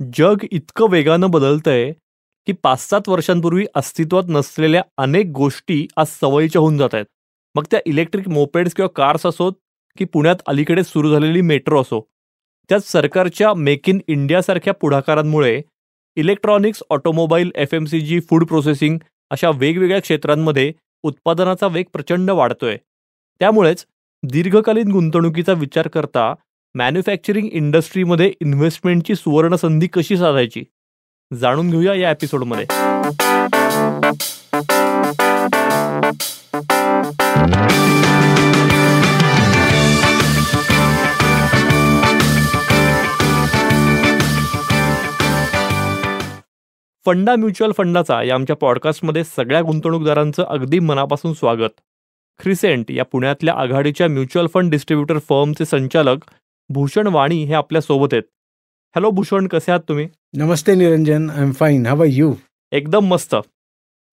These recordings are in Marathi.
जग इतकं वेगानं बदलतंय की पाच सात वर्षांपूर्वी अस्तित्वात नसलेल्या अनेक गोष्टी आज सवयीच्या होऊन जात आहेत मग त्या इलेक्ट्रिक मोपेड्स किंवा कार्स असोत की पुण्यात अलीकडे सुरू झालेली मेट्रो असो. त्यात सरकारच्या मेक इन इंडियासारख्या पुढाकारांमुळे electronics automobile F M C G food processing अशा वेगवेगळ्या क्षेत्रांमध्ये उत्पादनाचा वेग प्रचंड वाढतोय. त्यामुळेच दीर्घकालीन गुंतवणुकीचा विचार करता मॅन्युफॅक्चरिंग इंडस्ट्रीमध्ये इन्व्हेस्टमेंटची सुवर्ण संधी कशी साधायची? जाणून घेऊया या एपिसोडमध्ये. फंडा म्युच्युअल फंडाचा या आमच्या पॉडकास्टमध्ये सगळ्या गुंतवणूकदारांचं अगदी मनापासून स्वागत. क्रिसेंट या पुण्यातल्या आघाडीच्या म्युच्युअल फंड डिस्ट्रीब्युटर फर्मचे संचालक भूषण वाणी हे आपल्यासोबत आहेत. हॅलो भूषण कसे आहात तुम्ही? नमस्ते Niranjan. I am fine how you एकदम मस्त.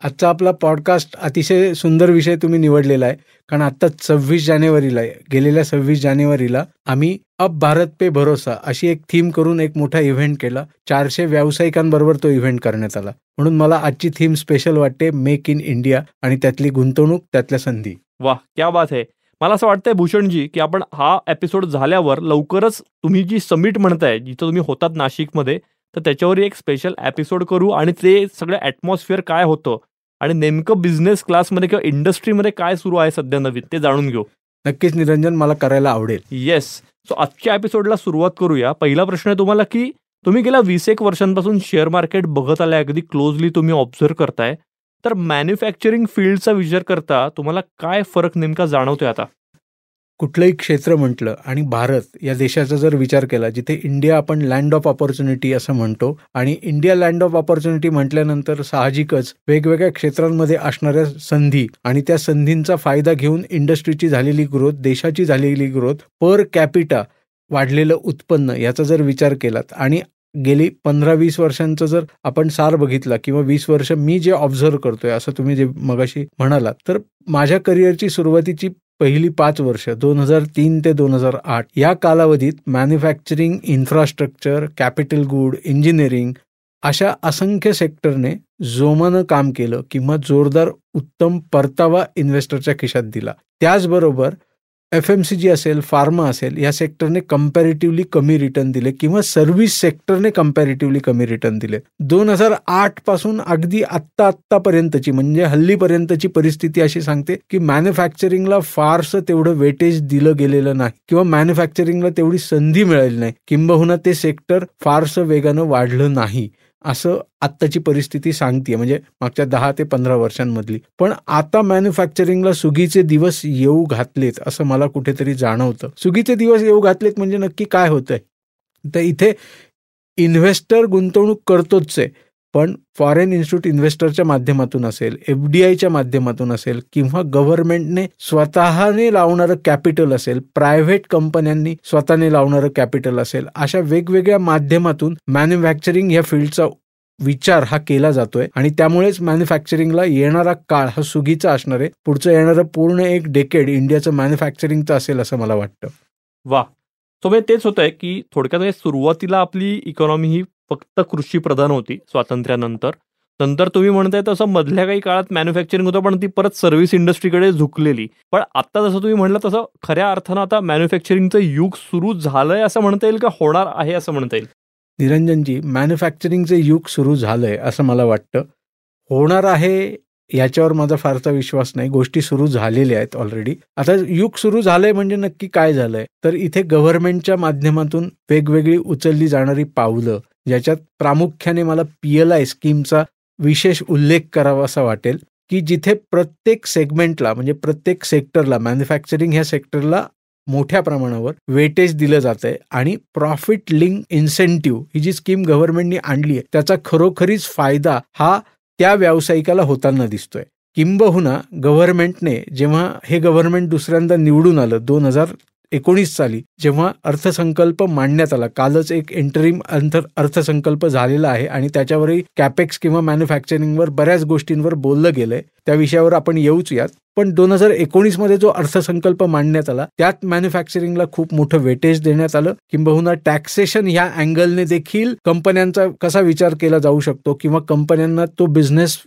आजचा आपला पॉडकास्ट अतिशय सुंदर विषय तुम्ही निवडलेला आहे. कारण आता सव्वीस जानेवारीला गेलेल्या सव्वीस जानेवारीला आम्ही अब भारत पे भरोसा अशी एक थीम करून एक मोठा इव्हेंट केला. चारशे व्यावसायिकांबरोबर तो इव्हेंट करण्यात आला. म्हणून मला आजची थीम स्पेशल वाटते मेक इन इंडिया आणि त्यातली गुंतवणूक त्यातल्या संधी. वा क्या बात आहे. मला असं वाटतंय भूषणजी की आपण हा एपिसोड झाल्यावर लवकरच तुम्ही जी समिट म्हणताय जिथं तुम्ही होतात नाशिकमध्ये तर त्याच्यावर एक स्पेशल एपिसोड करू आणि ते सगळं ॲटमॉस्फिअर काय होतं आणि नेमकं बिझनेस क्लासमध्ये किंवा इंडस्ट्रीमध्ये काय सुरू आहे सध्या नवीन ते जाणून घेऊ. नक्कीच निरंजन मला करायला आवडेल. येस सो आजच्या एपिसोडला सुरुवात करूया. पहिला प्रश्न आहे तुम्हाला की तुम्ही गेल्या वीस एक वर्षांपासून शेअर मार्केट बघत आलाय अगदी क्लोजली तुम्ही ऑब्झर्व करताय. तर मॅन्युफॅक्चरिंग फील्डचा विचार करता तुम्हाला काय फरक नेमका जाणवतोय आता? कुठलंही क्षेत्र म्हटलं आणि भारत या देशाचा जर विचार केला जिथे इंडिया आपण लँड ऑफ ऑपॉर्च्युनिटी असं म्हणतो आणि इंडिया लँड ऑफ ऑपॉर्च्युनिटी म्हटल्यानंतर साहजिकच वेगवेगळ्या क्षेत्रांमध्ये असणाऱ्या संधी आणि त्या संधींचा फायदा घेऊन इंडस्ट्रीची झालेली ग्रोथ देशाची झालेली ग्रोथ पर कॅपिटा वाढलेलं उत्पन्न याचा जर विचार केलात आणि गेली पंधरा वीस वर्षांचं जर आपण सार बघितला किंवा वीस वर्ष मी जे ऑब्झर्व करतोय असं तुम्ही जे मगाशी म्हणालात तर माझ्या करिअरची सुरुवातीची पहिली पाच वर्ष दोन हजार तीन ते दोन हजार आठ या कालावधीत manufacturing infrastructure capital good engineering अशा असंख्य सेक्टरने जोमानं काम केलं किंवा जोरदार उत्तम परतावा इन्व्हेस्टरच्या खिशात दिला. त्याचबरोबर एफ एम सी जी असेल फार्मा असेल या सेक्टरने कम्पॅरेटिव्हली कमी रिटर्न दिले किंवा सर्व्हिस सेक्टरने कम्पॅरेटिव्हली कमी रिटर्न दिले. दोन हजार आठपासून अगदी आत्ता आत्तापर्यंतची म्हणजे हल्लीपर्यंतची परिस्थिती अशी सांगते की मॅन्युफॅक्चरिंगला फारसं तेवढं वेटेज दिलं गेलेलं नाही किंवा मॅन्युफॅक्चरिंगला तेवढी संधी मिळाली नाही. किंबहुना ते सेक्टर फारसं वेगानं वाढलं नाही. असं आत्ताची परिस्थिती सांगते म्हणजे मागच्या दहा ते पंधरा वर्षांमधली. पण आता मॅन्युफॅक्चरिंगला सुगीचे दिवस येऊ घातलेत असं मला कुठेतरी जाणवतं. सुगीचे दिवस येऊ घातलेत म्हणजे नक्की काय होतंय? तर इथे इन्व्हेस्टर गुंतवणूक करतोच आहे. पण फॉरेन इन्स्टिट्यूट इन्व्हेस्टरच्या माध्यमातून असेल एफ डी आयच्या माध्यमातून असेल किंवा गव्हर्नमेंटने स्वतःने लावणारं कॅपिटल असेल प्रायव्हेट कंपन्यांनी स्वतःने लावणारं कॅपिटल असेल अशा वेगवेगळ्या माध्यमातून मॅन्युफॅक्चरिंग या फील्डचा विचार हा केला जातोय आणि त्यामुळेच मॅन्युफॅक्चरिंगला येणारा काळ हा सुगीचा असणार आहे पुढचं येणारं पूर्ण एक डेकेड इंडियाचं मॅन्युफॅक्चरिंगचं असेल असं मला वाटतं. वा सो म्हणजे तेच होत आहे की थोडक्यात म्हणजे सुरुवातीला आपली इकॉनॉमी ही फक्त कृषी प्रधान होती स्वातंत्र्यानंतर. नंतर तुम्ही म्हणताय तसं मधल्या काही काळात मॅन्युफॅक्चरिंग होतं पण ती परत सर्व्हिस इंडस्ट्रीकडे झुकलेली. पण आता जसं तुम्ही म्हणलं तसं खऱ्या अर्थानं आता मॅन्युफॅक्चरिंगचं युग सुरू झालंय असं म्हणता येईल का होणार आहे असं म्हणता येईल? निरंजनजी मॅन्युफॅक्चरिंगचं युग सुरू झालंय असं मला वाटतं. होणार आहे याच्यावर माझा फारसा विश्वास नाही. गोष्टी सुरू झालेल्या आहेत ऑलरेडी आता युग सुरू झालंय म्हणजे नक्की काय झालंय? तर इथे गव्हर्नमेंटच्या माध्यमातून वेगवेगळी उचलली जाणारी पावलं ज्याच्यात प्रामुख्याने मला पी एल आय स्कीमचा विशेष उल्लेख करावा असा वाटेल की जिथे प्रत्येक सेगमेंटला म्हणजे प्रत्येक सेक्टरला मॅन्युफॅक्चरिंग ह्या सेक्टरला मोठ्या प्रमाणावर वेटेज दिलं जात आहे आणि प्रॉफिट लिंक इन्सेंटिव्ह ही जी स्कीम गव्हर्नमेंटनी आणली आहे त्याचा खरोखरीच फायदा हा त्या व्यावसायिकाला होताना दिसतोय. किंबहुना गव्हर्नमेंटने जेव्हा हे गव्हर्नमेंट दुसऱ्यांदा निवडून आलं दोन हजार एकोणीस साली जेव्हा अर्थसंकल्प मांडण्यात आला कालच एक एंटरिम अर्थसंकल्प झालेला आहे आणि त्याच्यावरही कॅपेक्स किंवा मॅन्युफॅक्चरिंगवर बऱ्याच गोष्टींवर बोललं गेलंय. त्या विषयावर आपण येऊच यात. पण दोन हजार एकोणीसमध्ये जो अर्थसंकल्प मांडण्यात आला त्यात मॅन्युफॅक्चरिंगला खूप मोठं वेटेज देण्यात आलं. किंबहुना टॅक्सेशन ह्या अँगलने देखील कंपन्यांचा कसा विचार केला जाऊ शकतो किंवा कंपन्यांना तो बिझनेस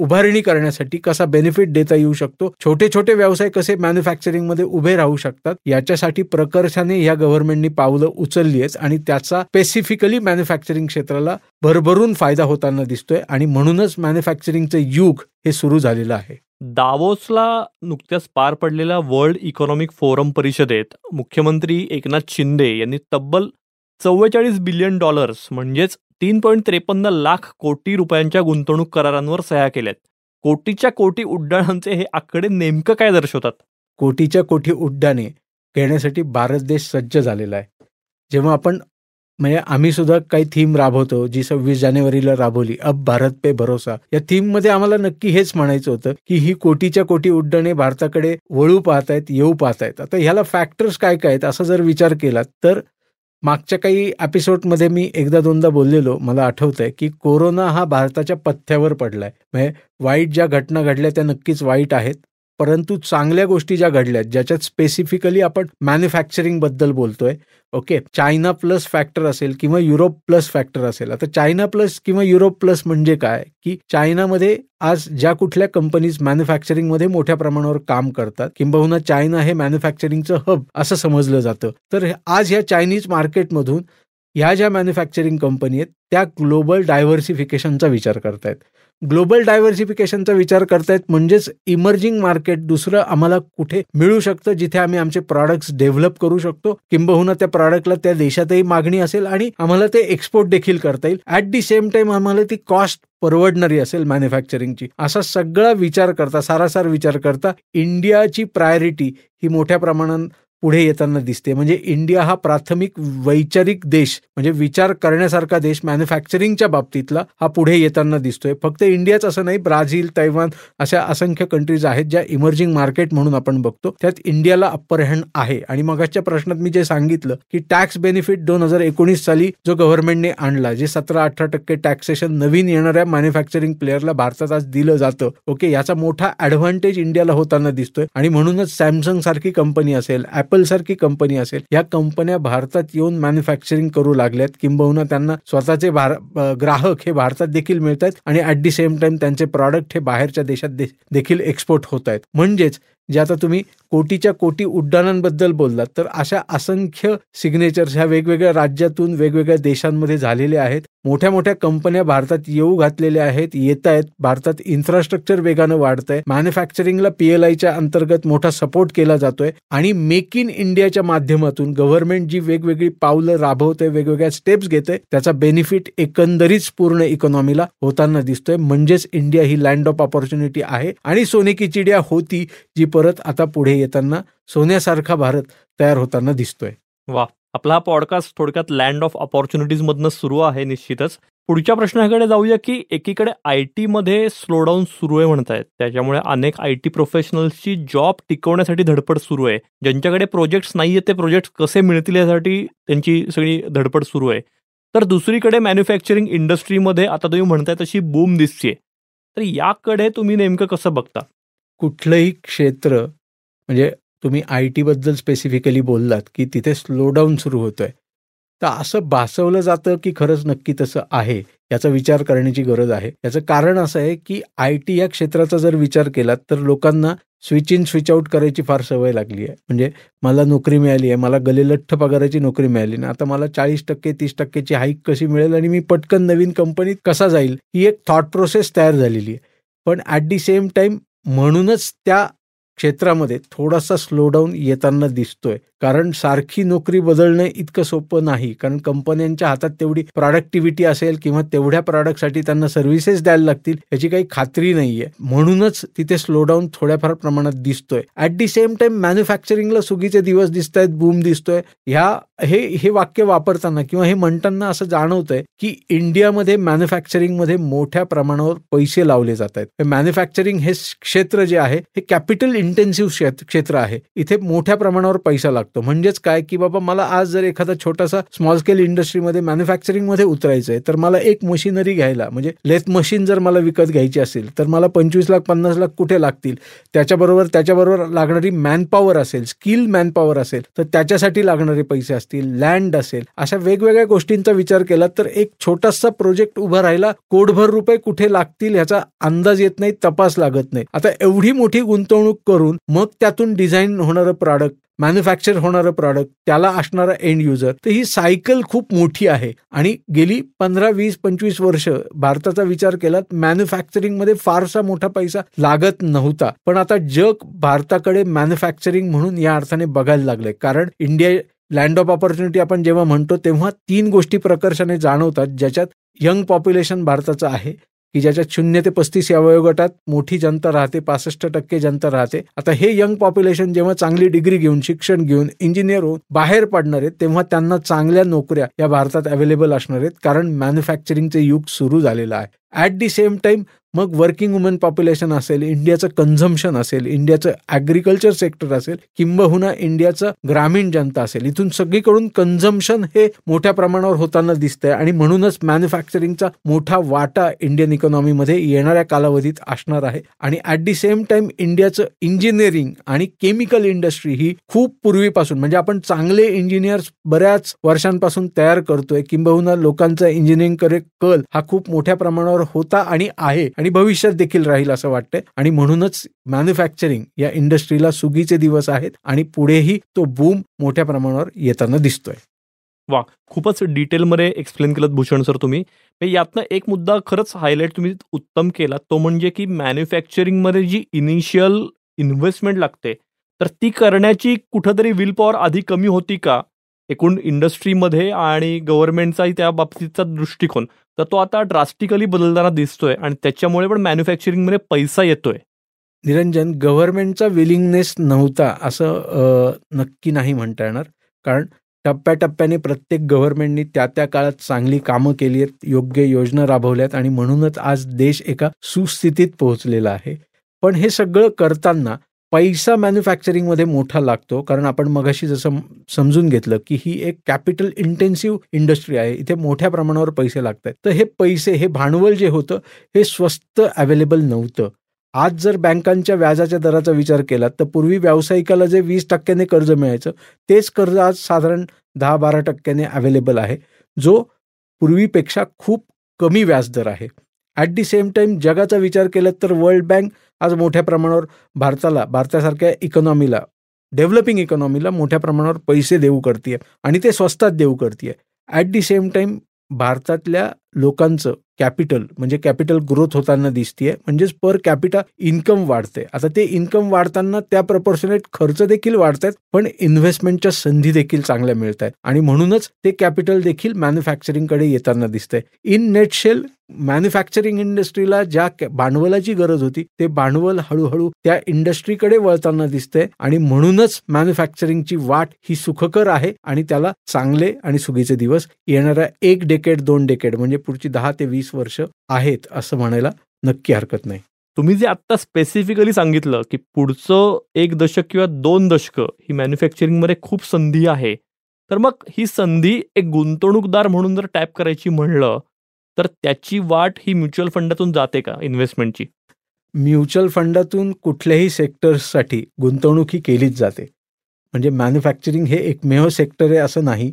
उभारणी करण्यासाठी कसा बेनिफिट देता येऊ शकतो? छोटे छोटे व्यवसाय कसे मॅन्युफॅक्चरिंगमध्ये उभे राहू शकतात? याच्यासाठी प्रकर्षाने या गव्हर्नमेंटनी पावलं उचलली आहेत आणि त्याचा स्पेसिफिकली मॅन्युफॅक्चरिंग क्षेत्राला भरभरून फायदा होताना दिसतोय आणि म्हणूनच मॅन्युफॅक्चरिंगचं युग हे सुरू झालेलं आहे. दावोसला नुकत्याच पार पडलेल्या वर्ल्ड इकॉनॉमिक फोरम परिषदेत मुख्यमंत्री एकनाथ शिंदे यांनी तब्बल चव्वेचाळीस बिलियन डॉलर्स म्हणजेच तीन पॉईंट त्रेपन्न लाख कोटी रुपयांच्या गुंतवणूक करारांवर सह्या केल्यात. कोटीच्या कोटी उड्डाणांचे हे आकडे नेमकं काय दर्शवतात? कोटीच्या कोटी उड्डाणे घेण्यासाठी भारत देश सज्ज झालेला आहे. जेव्हा आपण म्हणजे आम्ही सुद्धा काही थीम राबवतो जी सव्वीस जानेवारीला राबवली अब भारत पे भरोसा. या थीममध्ये आम्हाला नक्की हेच म्हणायचं होतं की ही कोटीच्या कोटी उड्डाणे भारताकडे वळू पाहतायत येऊ पाहतायत. आता ह्याला फॅक्टर्स काय काय आहेत असा जर विचार केला तर मागच्या काही एपिसोडमध्ये मी एकदा दोनदा बोललेलो. मला आठवतंय आहे की कोरोना हा भारताच्या पथ्यावर पडलाय. म्हणजे वाईट ज्या घटना घडल्या त्या नक्कीच वाईट आहेत. परंतु चांगल्या गोष्टी ज्या घडल्यात ज्याच्यात स्पेसिफिकली आपण मॅन्युफॅक्चरिंगबद्दल बोलतोय ओके चायना प्लस फॅक्टर असेल किंवा युरोप प्लस फॅक्टर असेल. आता चायना प्लस किंवा युरोप प्लस म्हणजे काय? की चायनामध्ये आज ज्या कुठल्या कंपनीज मॅन्युफॅक्चरिंगमध्ये मोठ्या प्रमाणावर काम करतात किंबहुना चायना हे मॅन्युफॅक्चरिंगचं हब असं समजलं जातं. तर आज ह्या चायनीज मार्केटमधून ह्या ज्या मॅन्युफॅक्चरिंग कंपनी आहेत त्या ग्लोबल डायव्हर्सिफिकेशनचा विचार करतायत. ग्लोबल डायव्हर्सिफिकेशनचा विचार करतायत म्हणजेच इमर्जिंग मार्केट दुसरं आम्हाला कुठे मिळू शकतं जिथे आम्ही आमचे प्रॉडक्ट्स डेव्हलप करू शकतो. किंबहुना त्या प्रॉडक्टला त्या देशातही मागणी असेल आणि आम्हाला ते एक्सपोर्ट देखील करता येईल. ऍट दी सेम टाइम आम्हाला ती कॉस्ट परवडणारी असेल मॅन्युफॅक्चरिंगची असा सगळा विचार करता सारासार विचार करता इंडियाची प्रायोरिटी ही मोठ्या प्रमाणात पुढे येताना दिसते. म्हणजे इंडिया हा प्राथमिक वैचारिक देश म्हणजे विचार करण्यासारखा देश मॅन्युफॅक्चरिंगच्या बाबतीतला हा पुढे येताना दिसतोय. फक्त इंडियाच असं नाही ब्राझील तैवान अशा असंख्य कंट्रीज आहेत ज्या इमर्जिंग मार्केट म्हणून आपण बघतो. त्यात इंडियाला अप्पर हँड आहे. आणि मगाच्या प्रश्नात मी जे सांगितलं की टॅक्स बेनिफिट दोन हजार एकोणीस साली जो गव्हर्नमेंटने आणला जे सतरा अठरा टक्के टॅक्सेशन नवीन येणाऱ्या मॅन्युफॅक्चरिंग प्लेअरला भारतात आज दिलं जातं ओके याचा मोठा ऍडव्हान्टेज इंडियाला होताना दिसतोय. आणि म्हणूनच सॅमसंग सारखी कंपनी असेल ऍपल सारखी कंपनी असेल. या कंपन्या भारतात येऊन मॅन्युफॅक्चरिंग करू लागल्यात. किंबहुना त्यांना स्वतःचे ग्राहक हे भारतात देखील मिळतात आणि ऍट दी सेम टाइम त्यांचे प्रॉडक्ट हे बाहेरच्या देशात देखील एक्सपोर्ट होत आहेत म्हणजेच जे आता तुम्ही कोटीच्या कोटी उड्डाणांबद्दल बोललात तर अशा असंख्य सिग्नेचर्स ह्या वेगवेगळ्या राज्यातून वेगवेगळ्या देशांमध्ये झालेले आहेत. मोठ्या मोठ्या कंपन्या भारतात येऊ घातलेल्या आहेत येत आहेत. भारतात इन्फ्रास्ट्रक्चर वेगानं वाढत आहे मॅन्युफॅक्चरिंगला पीएलआयच्या अंतर्गत मोठा सपोर्ट केला जातोय. आणि मेक इन इंडियाच्या माध्यमातून गव्हर्नमेंट जी वेगवेगळी पावलं राबवते वेगवेगळ्या स्टेप्स घेते त्याचा बेनिफिट एकंदरीत पूर्ण इकॉनॉमीला होताना दिसतोय. म्हणजेच इंडिया ही लँड ऑफ ऑपॉर्च्युनिटी आहे. आणि सोने की चिडिया होती जी परत आता पुढे येताना सोन्यासारखा भारत तयार होताना दिसतोय. वा आपला हा पॉडकास्ट थोडक्यात लँड ऑफ ऑपॉर्च्युनिटीज मधनं सुरू आहे निश्चितच. पुढच्या प्रश्नाकडे जाऊया की एकीकडे आय टी मध्ये स्लोडाऊन सुरू आहे म्हणतायत. त्याच्यामुळे अनेक आय टी प्रोफेशनल्सची जॉब टिकवण्यासाठी धडपड सुरू आहे. ज्यांच्याकडे प्रोजेक्ट्स नाही आहेत ते प्रोजेक्ट कसे मिळतील यासाठी त्यांची सगळी धडपड सुरू आहे. तर दुसरीकडे मॅन्युफॅक्चरिंग इंडस्ट्रीमध्ये आता तुम्ही म्हणताय तशी बूम दिसते तर याकडे तुम्ही नेमकं कसं बघता? कुठलंही क्षेत्र म्हणजे तुम्ही आय टीबद्दल स्पेसिफिकली बोललात की तिथे स्लोडाऊन सुरू होतो आहे तर असं भासवलं जातं की खरंच नक्की तसं आहे? याचा विचार करण्याची गरज आहे. याचं कारण असं आहे की आय टी या क्षेत्राचा जर विचार केला तर लोकांना स्विच इन स्विच आउट करायची फार सवय लागली आहे. म्हणजे मला नोकरी मिळाली आहे मला गलेलठ्ठ पगाराची नोकरी मिळाली ना आता मला चाळीस टक्के तीस टक्केची हाईक कशी मिळेल आणि मी पटकन नवीन कंपनीत कसा जाईल? ही एक थॉट प्रोसेस तयार झालेली आहे. पण ॲट दी सेम टाईम म्हणूनच त्या क्षेत्रामध्ये थोडासा स्लोडाऊन येताना दिसतोय. कारण सारखी नोकरी बदलणं इतकं सोपं नाही. कारण कंपन्यांच्या हातात तेवढी प्रॉडक्टिव्हिटी असेल किंवा तेवढ्या प्रॉडक्टसाठी त्यांना सर्व्हिसेस द्यायला लागतील याची काही खात्री नाहीये. म्हणूनच तिथे स्लोडाऊन थोड्याफार प्रमाणात दिसतोय. ऍट दी सेम टाइम मॅन्युफॅक्चरिंगला सुगीचे दिवस दिसत आहेत बूम दिसतोय. ह्या हे हे वाक्य वापरताना किंवा हे म्हणताना असं जाणवतंय की इंडियामध्ये मॅन्युफॅक्चरिंगमध्ये मोठ्या प्रमाणावर पैसे लावले जात आहेत मॅन्युफॅक्चरिंग हे क्षेत्र जे आहे हे कॅपिटल इंटेन्सिव्ह क्षेत्र आहे. इथे मोठ्या प्रमाणावर पैसा लागतो. लागतो म्हणजेच काय की बाबा मला आज जर एखादा छोटासा स्मॉल स्केल इंडस्ट्रीमध्ये मॅन्युफॅक्चरिंगमध्ये उतरायचं आहे तर मला एक मशिनरी घ्यायला म्हणजे लेथ मशीन जर मला विकत घ्यायची असेल तर मला पंचवीस लाख पन्नास लाख कुठे लागतील? त्याच्याबरोबर त्याच्याबरोबर लागणारी मॅनपॉवर असेल स्किल मॅनपॉवर असेल तर त्याच्यासाठी लागणारे पैसे असतील लँड असेल अशा वेगवेगळ्या गोष्टींचा विचार केला तर एक छोटासा प्रोजेक्ट उभा राहिला कोडभर रुपये कुठे लागतील ह्याचा अंदाज येत नाही तपास लागत नाही. आता एवढी मोठी गुंतवणूक करून मग त्यातून डिझाईन होणारं प्रॉडक्ट मॅन्युफॅक्चर होणारं प्रॉडक्ट त्याला असणारा एंड युजर तर ही सायकल खूप मोठी आहे. आणि गेली पंधरा वीस पंचवीस वर्ष भारताचा विचार केला मॅन्युफॅक्चरिंगमध्ये फारसा मोठा पैसा लागत नव्हता. पण आता जग भारताकडे मॅन्युफॅक्चरिंग म्हणून या अर्थाने बघायला लागले कारण इंडिया लँड ऑफ ऑपॉर्च्युनिटी आपण जेव्हा म्हणतो तेव्हा तीन गोष्टी प्रकर्षाने जाणवतात ज्याच्यात यंग पॉप्युलेशन भारताचं आहे की ज्याच्यात शून्य ते पस्तीस या वयोगटात मोठी जनता राहते पासष्ट टक्के जनता राहते. आता हे यंग पॉप्युलेशन जेव्हा चांगली डिग्री घेऊन शिक्षण घेऊन इंजिनियर होऊन बाहेर पडणार आहेत तेव्हा त्यांना चांगल्या नोकऱ्या या भारतात अवेलेबल असणार आहेत कारण मॅन्युफॅक्चरिंगचे युग सुरू झालेलं आहे. ॲट दी सेम टाइम मग वर्किंग वुमन पॉप्युलेशन असेल इंडियाचं कन्झम्शन असेल इंडियाचं ॲग्रिकल्चर सेक्टर असेल किंबहुना इंडियाचं ग्रामीण जनता असेल इथून सगळीकडून कन्झम्शन हे मोठ्या प्रमाणावर होताना दिसतंय आणि म्हणूनच मॅन्युफॅक्चरिंगचा मोठा वाटा इंडियन इकॉनॉमीमध्ये येणाऱ्या कालावधीत असणार आहे. आणि ॲट दी सेम टाइम इंडियाचं इंजिनिअरिंग आणि केमिकल इंडस्ट्री ही खूप पूर्वीपासून म्हणजे आपण चांगले इंजिनियर्स बऱ्याच वर्षांपासून तयार करतोय किंबहुना लोकांचा इंजिनिअरिंग करे कल हा खूप मोठ्या प्रमाणावर होता आणि आहे. आणि भविष्यात देखील राहील असं वाटतंय. आणि म्हणूनच मॅन्युफॅक्चरिंग या इंडस्ट्रीला सुगीचे दिवस आहेत आणि पुढेही तो बूम मोठ्या प्रमाणावर येताना दिसतोय. वा खूपच डिटेलमध्ये एक्सप्लेन केलं भूषण सर तुम्ही. यातनं एक मुद्दा खरंच हायलाईट तुम्ही उत्तम केला. तो म्हणजे की मॅन्युफॅक्चरिंगमध्ये जी इनिशियल इन्व्हेस्टमेंट लागते तर ती करण्याची कुठंतरी विल पॉवर आधी कमी होती का? एकूण इंडस्ट्रीमध्ये आणि गव्हर्नमेंटचाही त्या बाबतीचा दृष्टिकोन. तर तो आता ड्रास्टिकली बदलताना दिसतोय आणि त्याच्यामुळे पण मॅन्युफॅक्चरिंगमध्ये पैसा येतोय. निरंजन गव्हर्नमेंटचा विलिंगनेस नव्हता असं नक्की नाही म्हणता येणार. कारण टप्प्याटप्प्याने प्रत्येक गव्हर्नमेंटनी त्या त्या काळात चांगली कामं केली आहेत योग्य योजना राबवल्यात आणि म्हणूनच आज देश एका सुस्थितीत पोहोचलेला आहे. पण हे सगळं करताना पैसा मॅन्युफॅक्चरिंगमध्ये मोठा लागतो कारण आपण मगाशी जसं समजून घेतलं की ही एक कॅपिटल इंटेन्सिव्ह इंडस्ट्री आहे इथे मोठ्या प्रमाणावर पैसे लागत आहेत तर हे पैसे हे भांडवल जे होतं हे स्वस्त अवेलेबल नव्हतं. आज जर बँकांच्या व्याजाच्या दराचा विचार केला तर पूर्वी व्यावसायिकाला जे वीस टक्क्याने कर्ज मिळायचं तेच कर्ज आज साधारण दहा बारा टक्क्याने अवेलेबल आहे जो पूर्वीपेक्षा खूप कमी व्याजदर आहे. ॲट दी सेम टाईम जगाचा विचार केला तर वर्ल्ड बँक आज मोठ्या प्रमाणावर भारताला भारतासारख्या इकॉनॉमीला डेव्हलपिंग इकॉनॉमीला मोठ्या प्रमाणावर पैसे देऊ करते आणि ते स्वस्तात देऊ करते ॲट दी सेम टाईम भारतातल्या लोकांचं कॅपिटल म्हणजे कॅपिटल ग्रोथ होताना दिसतीये. म्हणजेच पर कॅपिटा इन्कम वाढते. आता ते इन्कम वाढताना त्या प्रपोर्शनेट खर्च देखील वाढतायत पण इन्व्हेस्टमेंटच्या संधी देखील चांगल्या मिळत आहेत आणि म्हणूनच ते कॅपिटल देखील मॅन्युफॅक्चरिंगकडे येताना दिसतंय. इन नेटशेल मॅन्युफॅक्चरिंग इंडस्ट्रीला ज्या भांडवलाची गरज होती ते भांडवल हळूहळू त्या इंडस्ट्रीकडे वळताना दिसतंय. आणि म्हणूनच मॅन्युफॅक्चरिंगची वाट ही सुखकर आहे. आणि त्याला चांगले आणि सुगीचे दिवस येणाऱ्या एक डेकेड दोन डेकेड म्हणजे पुढची दहा ते वीस वर्ष आहेत असं म्हणायला नक्की हरकत नाही. तुम्ही जे आता स्पेसिफिकली सांगितलं की पुढचं एक दशक किंवा दोन दशक ही मॅन्युफॅक्चरिंगमध्ये खूप संधी आहे तर मग ही संधी एक गुंतवणूकदार म्हणून जर टॅप करायची म्हणलं तर त्याची वाट ही म्युच्युअल फंडातून जाते का इन्व्हेस्टमेंटची म्युच्युअल फंडातून कुठल्याही सेक्टर्ससाठी गुंतवणूक ही केलीच जाते. म्हणजे मॅन्युफॅक्चरिंग हे एकमेव सेक्टर आहे असं नाही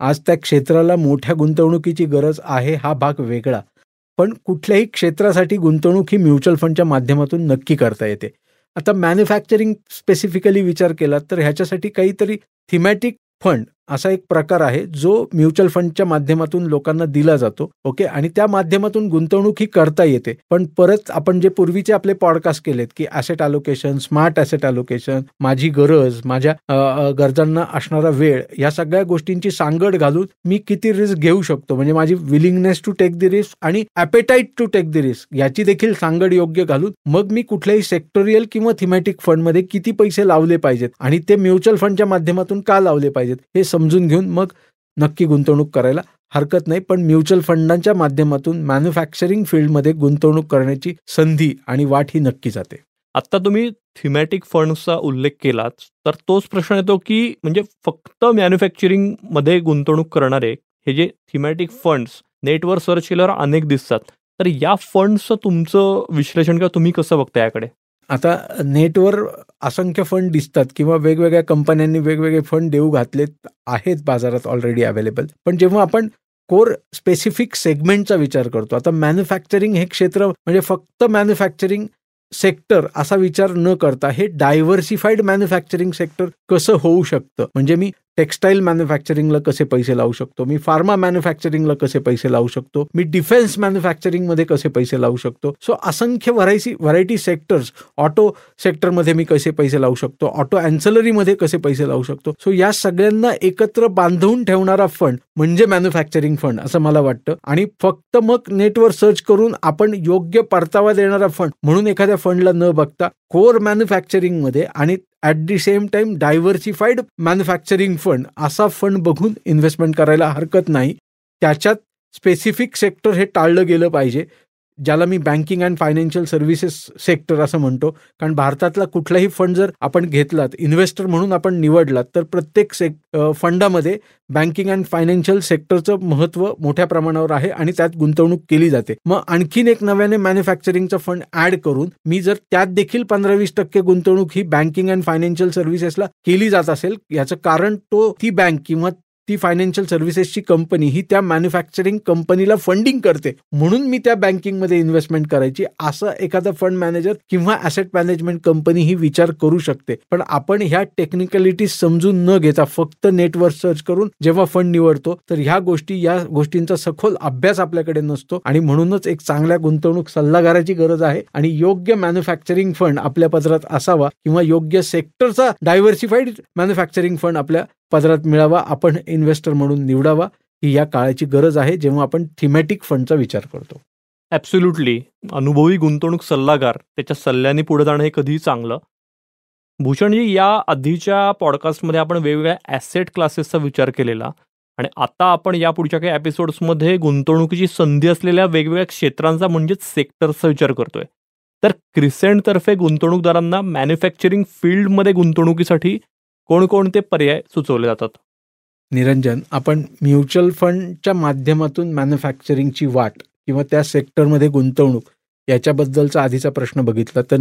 आज त्या क्षेत्राला मोठ्या गुंतवणुकीची गरज आहे हा भाग वेगळा. पण कुठल्याही क्षेत्रासाठी गुंतवणूक ही म्युच्युअल फंडच्या माध्यमातून नक्की करता येते. आता मॅन्युफॅक्चरिंग स्पेसिफिकली विचार केला तर ह्याच्यासाठी काहीतरी थिमॅटिक फंड असा एक प्रकार आहे जो म्युच्युअल फंडच्या माध्यमातून लोकांना दिला जातो ओके? आणि त्या माध्यमातून गुंतवणूक ही करता येते. पण परत आपण जे पूर्वीचे आपले पॉडकास्ट केलेत की asset allocation smart asset allocation माझी गरज माझ्या गरजांना असणारा वेळ या सगळ्या गोष्टींची सांगड घालून मी किती रिस्क घेऊ शकतो? म्हणजे माझी willingness to take the risk आणि appetite to take the risk याची देखील सांगड योग्य घालून मग मी कुठल्याही सेक्टोरियल किंवा थिमॅटिक फंडमध्ये किती पैसे लावले पाहिजेत आणि ते म्युच्युअल फंडच्या माध्यमातून का लावले पाहिजेत हे समजून घेऊन मग नक्की गुंतवणूक करायला हरकत नाही. पण म्युच्युअल फंडांच्या माध्यमातून मॅन्युफॅक्चरिंग फील्डमध्ये गुंतवणूक करण्याची संधी आणि वाट ही नक्की जाते. आता तुम्ही थिमॅटिक फंड्सचा उल्लेख केलाच तर तोच प्रश्न येतो की म्हणजे फक्त मॅन्युफॅक्चरिंगमध्ये गुंतवणूक करणारे हे जे थिमॅटिक फंड्स नेटवर सर्च केल्यावर अनेक दिसतात. तर या फंड्सचं तुमचं विश्लेषण किंवा तुम्ही कसं बघता याकडे? आता नेटवर असंख्य फंड दिसतात किंवा वेगवेगळ्या कंपन्यांनी वेगवेगळे फंड देऊ घातलेत आहेत बाजारात ऑलरेडी अवेलेबल पण जेव्हा आपण कोर स्पेसिफिक सेगमेंटचा विचार करतो आता मॅन्युफॅक्चरिंग हे क्षेत्र म्हणजे फक्त मॅन्युफॅक्चरिंग सेक्टर असा विचार न करता हे डायव्हर्सिफाईड मॅन्युफॅक्चरिंग सेक्टर कसं होऊ शकतं? म्हणजे मी टेक्स्टाईल मॅन्युफॅक्चरिंगला कसे पैसे लावू शकतो? मी फार्मा मॅन्युफॅक्चरिंगला कसे पैसे लावू शकतो? मी डिफेन्स मॅन्युफॅक्चरिंगमध्ये कसे पैसे लावू शकतो? सो असंख्य व्हरायसी व्हरायटी सेक्टर्स ऑटो सेक्टरमध्ये मी कसे पैसे लावू शकतो? ऑटो अँसलरीमध्ये कसे पैसे लावू शकतो? सो या सगळ्यांना एकत्र बांधून ठेवणारा फंड म्हणजे मॅन्युफॅक्चरिंग फंड असं मला वाटतं. आणि फक्त मग नेटवर सर्च करून आपण योग्य परतावा देणारा फंड म्हणून एखाद्या फंडला न बघता कोर मॅन्युफॅक्चरिंगमध्ये आणि at the same time diversified manufacturing fund असा फंड बघून इन्व्हेस्टमेंट करायला हरकत नाही. त्याच्यात स्पेसिफिक सेक्टर हे टाळलं गेलं पाहिजे. ज्याला मी banking and financial services sector असं म्हणतो कारण भारतातला कुठलाही फंड जर आपण घेतलात इन्व्हेस्टर म्हणून आपण निवडलात तर प्रत्येक सेक फंडामध्ये बँकिंग अँड फायनान्शियल सेक्टरचं महत्त्व मोठ्या प्रमाणावर आहे आणि त्यात गुंतवणूक केली जाते. मग आणखीन एक नव्याने मॅन्युफॅक्चरिंगचा फंड ऍड करून मी जर त्यात देखील पंधरा वीस टक्के गुंतवणूक ही बँकिंग अँड फायनान्शियल सर्व्हिसेसला केली जात असेल याचं कारण तो ती बँक किंवा ती फायनान्शियल सर्व्हिसेसची कंपनी ही त्या मॅन्युफॅक्चरिंग कंपनीला फंडिंग करते. म्हणून मी त्या बँकिंगमध्ये इन्व्हेस्टमेंट करायची. असं एखादा फंड मॅनेजर किंवा ॲसेट मॅनेजमेंट कंपनी ही विचार करू शकते. पण आपण ह्या टेक्निकॅलिटीज समजून न घेता फक्त नेटवर सर्च करून जेव्हा फंड निवडतो तर ह्या गोष्टी या गोष्टींचा सखोल अभ्यास आपल्याकडे नसतो. आणि म्हणूनच एक चांगल्या गुंतवणूक सल्लागाराची गरज आहे. आणि योग्य मॅन्युफॅक्चरिंग फंड आपल्या पदरात असावा किंवा योग्य सेक्टरचा डायव्हर्सिफाईड मॅन्युफॅक्चरिंग फंड आपल्या पदरात मिळावा आपण इन्व्हेस्टर म्हणून निवडावा ही या काळाची गरज आहे जेव्हा आपण थिमॅटिक फंडचा विचार करतो. ॲब्सोल्युटली अनुभवी गुंतवणूक सल्लागार त्याच्या सल्ल्याने पुढे जाणं हे कधीही चांगलं. भूषणजी या आधीच्या पॉडकास्टमध्ये आपण वेगवेगळ्या ॲसेट क्लासेसचा विचार केलेला आणि आता आपण या पुढच्या काही एपिसोड्समध्ये गुंतवणुकीची संधी असलेल्या वेगवेगळ्या क्षेत्रांचा म्हणजेच सेक्टर्सचा विचार करतोय. तर क्रिसेंटतर्फे गुंतवणूकदारांना मॅन्युफॅक्चरिंग फील्डमध्ये गुंतवणुकीसाठी कोणकोणते पर्याय सुचवले जातात? निरंजन आपण म्युच्युअल फंडच्या माध्यमातून मॅन्युफॅक्चरिंगची वाट किंवा त्या सेक्टरमध्ये गुंतवणूक याच्याबद्दलचा आधीचा प्रश्न बघितला. तर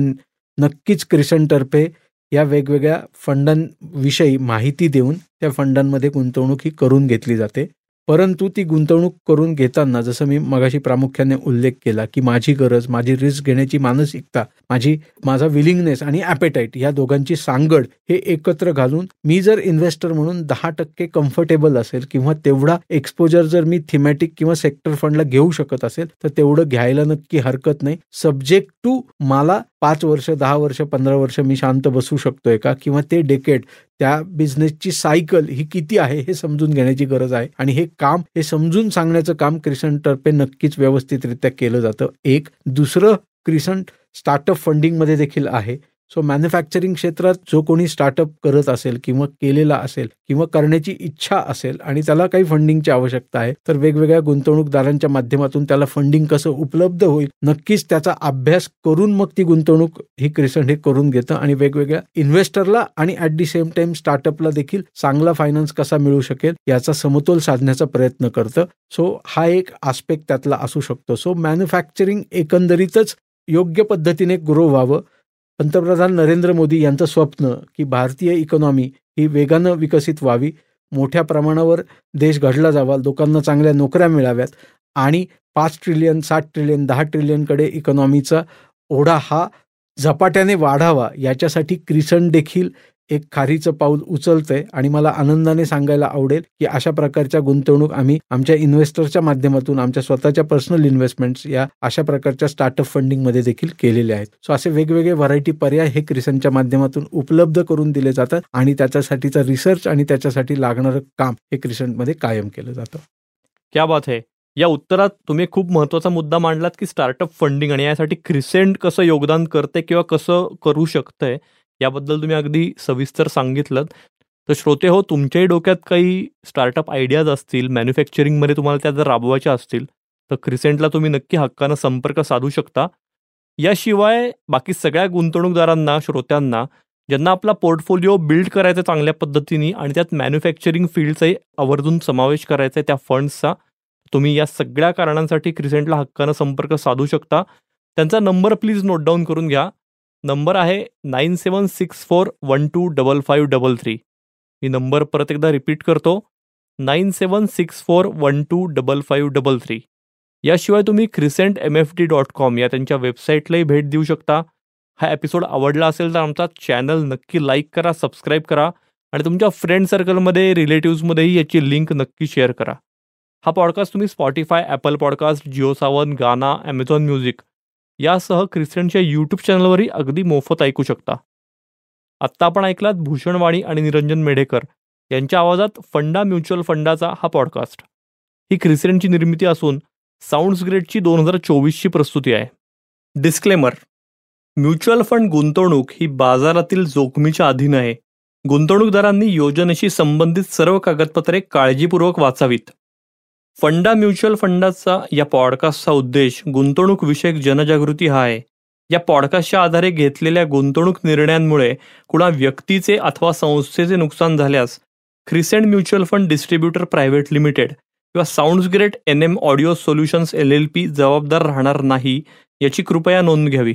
नक्कीच क्रिसनतर्फे या वेगवेगळ्या फंडांविषयी माहिती देऊन त्या फंडांमध्ये गुंतवणूक ही करून घेतली जाते. परंतु ती गुंतवणूक करून घेताना जसं मी मगाशी प्रामुख्याने उल्लेख केला की माझी गरज माझी रिस्क घेण्याची मानसिकता माझी माझा विलिंगनेस आणि ॲपेटाईट या दोघांची सांगड हे एकत्र घालून मी जर इन्व्हेस्टर म्हणून दहा टक्के कम्फर्टेबल असेल किंवा तेवढा एक्सपोजर जर मी थिमॅटिक किंवा सेक्टर फंडला घेऊ शकत असेल तर तेवढं घ्यायला नक्की हरकत नाही. सब्जेक्ट टू मला पाच वर्ष दहा वर्ष पंधरा वर्ष मी शांत बसू शकतोय का? किंवा ते डेकेट त्या बिझनेसची सायकल ही किती आहे हे समजून घेण्याची गरज आहे. आणि हे काम हे समजून सांगण्याचं काम क्रिसंटतर्फे नक्कीच व्यवस्थितरित्या केलं जातं. एक दुसरं क्रिसंट स्टार्टअप फंडिंगमध्ये देखील आहे. सो मॅन्युफॅक्चरिंग क्षेत्रात जो कोणी स्टार्टअप करत असेल किंवा केलेला असेल किंवा करण्याची इच्छा असेल आणि त्याला काही फंडिंगची आवश्यकता आहे तर वेगवेगळ्या गुंतवणूकदारांच्या माध्यमातून त्याला फंडिंग कसं उपलब्ध होईल नक्कीच त्याचा अभ्यास करून मग ती गुंतवणूक ही क्रिसंट हे करून घेतं आणि वेगवेगळ्या इन्व्हेस्टरला आणि ऍट दी सेम टाइम स्टार्टअपला देखील चांगला फायनान्स कसा मिळू शकेल याचा समतोल साधण्याचा प्रयत्न करतं. सो हा एक आस्पेक्ट त्यातला असू शकतो. सो मॅन्युफॅक्चरिंग एकंदरीतच योग्य पद्धतीने ग्रो व्हावं पंतप्रधान नरेंद्र मोदी यांचं स्वप्न की भारतीय इकॉनॉमी ही वेगानं विकसित व्हावी. मोठ्या प्रमाणावर देश घडला जावा लोकांना चांगल्या नोकऱ्या मिळाव्यात आणि पाच ट्रिलियन सात ट्रिलियन दहा ट्रिलियनकडे इकॉनॉमीचा ओढा हा झपाट्याने वाढावा याच्यासाठी क्रिसन देखील एक खारीचं पाऊल उचलतंय आणि मला आनंदाने सांगायला आवडेल की अशा प्रकारच्या गुंतवणूक आम्ही आमच्या इन्व्हेस्टरच्या माध्यमातून आमच्या स्वतःच्या पर्सनल इन्व्हेस्टमेंट्स या अशा प्रकारच्या स्टार्टअप फंडिंगमध्ये देखील केलेले आहेत. सो असे वेगवेगळे व्हरायटी पर्याय हे क्रिसनच्या माध्यमातून उपलब्ध करून दिले जातात आणि त्याच्यासाठीचा रिसर्च आणि त्याच्यासाठी लागणारं काम हे क्रिसंटमध्ये कायम केलं जातं. क्या बात आहे या उत्तरात तुम्ही खूप महत्त्वाचा मुद्दा मांडलात की स्टार्टअप फंडिंग आणि यासाठी क्रिसेंट कसं योगदान करते किंवा कसं करू शकतंय याबद्दल तुम्ही अगदी सविस्तर सांगितलं तर श्रोते हो तुमच्याही डोक्यात काही स्टार्टअप आयडियाज असतील मॅन्युफॅक्चरिंगमध्ये तुम्हाला त्या जर राबवायच्या असतील तर क्रिसेंटला तुम्ही नक्की हक्कानं संपर्क साधू शकता. याशिवाय बाकी सगळ्या गुंतवणूकदारांना श्रोत्यांना ज्यांना आपला पोर्टफोलिओ बिल्ड करायचा चांगल्या पद्धतीने आणि त्यात मॅन्युफॅक्चरिंग फील्डचाही आवर्जून समावेश करायचा आहे त्या फंड्सचा तुम्ही या सगळ्या कारणांसाठी क्रिसेंटला हक्कानं संपर्क साधू शकता. त्यांचा नंबर प्लीज नोट डाऊन करून घ्या. नंबर आहे nine seven six four one two double five double three. मी नंबर परत एकदा रिपीट करतो. Nine seven six four one two double five double three. याशिवाय तुम्ही Crescent M F D dot com या त्यांच्या वेबसाईटलाही भेट देऊ शकता. हा एपिसोड आवडला असेल तर आमचा चॅनल नक्की लाईक करा सबस्क्राईब करा आणि तुमच्या फ्रेंड सर्कलमध्ये रिलेटिव्समध्येही याची लिंक नक्की शेअर करा. हा पॉडकास्ट तुम्ही Spotify Apple podcast Jio Saavn Gaana Amazon music यासह क्रिस्टनच्या यूट्यूब चॅनलवरही अगदी मोफत ऐकू शकता. आत्ता आपण ऐकलात भूषणवाणी आणि निरंजन मेढेकर यांच्या आवाजात फंडा म्युच्युअल फंडाचा हा पॉडकास्ट ही क्रिसेंटची निर्मिती असून साऊंड्स ग्रेडची दोन हजार चोवीसची प्रस्तुती आहे. डिस्क्लेमर म्युच्युअल फंड गुंतवणूक ही बाजारातील जोखमीच्या अधीन आहे. गुंतवणूकदारांनी योजनेशी संबंधित सर्व कागदपत्रे काळजीपूर्वक वाचावीत. फंडा म्युच्युअल फंडाचा या पॉडकास्टचा उद्देश गुंतवणूक विषयक जनजागृती हा आहे. या पॉडकास्टच्या आधारे घेतलेल्या गुंतवणूक निर्णयांमुळे कुणा व्यक्तीचे अथवा संस्थेचे नुकसान झाल्यास Crescent mutual fund distributor private limited किंवा sounds great N M audio solutions L L P जबाबदार राहणार नाही याची कृपया नोंद घ्यावी.